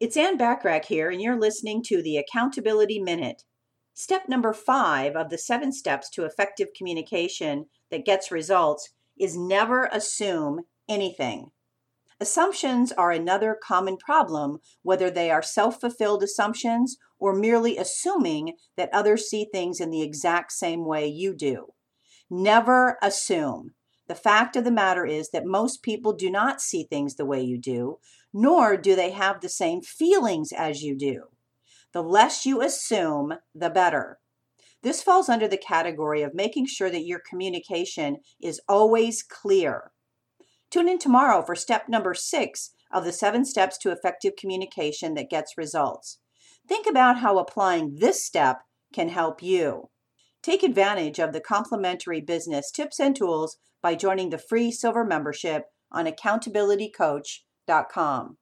It's Ann Bachrach here, and you're listening to the Accountability Minute. Step number five of the seven steps to effective communication that gets results is never assume anything. Assumptions are another common problem, whether they are self fulfilled assumptions or merely assuming that others see things in the exact same way you do. Never assume. The fact of the matter is that most people do not see things the way you do, nor do they have the same feelings as you do. The less you assume, the better. This falls under the category of making sure that your communication is always clear. Tune in tomorrow for step number six of the seven steps to effective communication that gets results. Think about how applying this step can help you. Take advantage of the complimentary business tips and tools by joining the free silver membership on accountabilitycoach.com.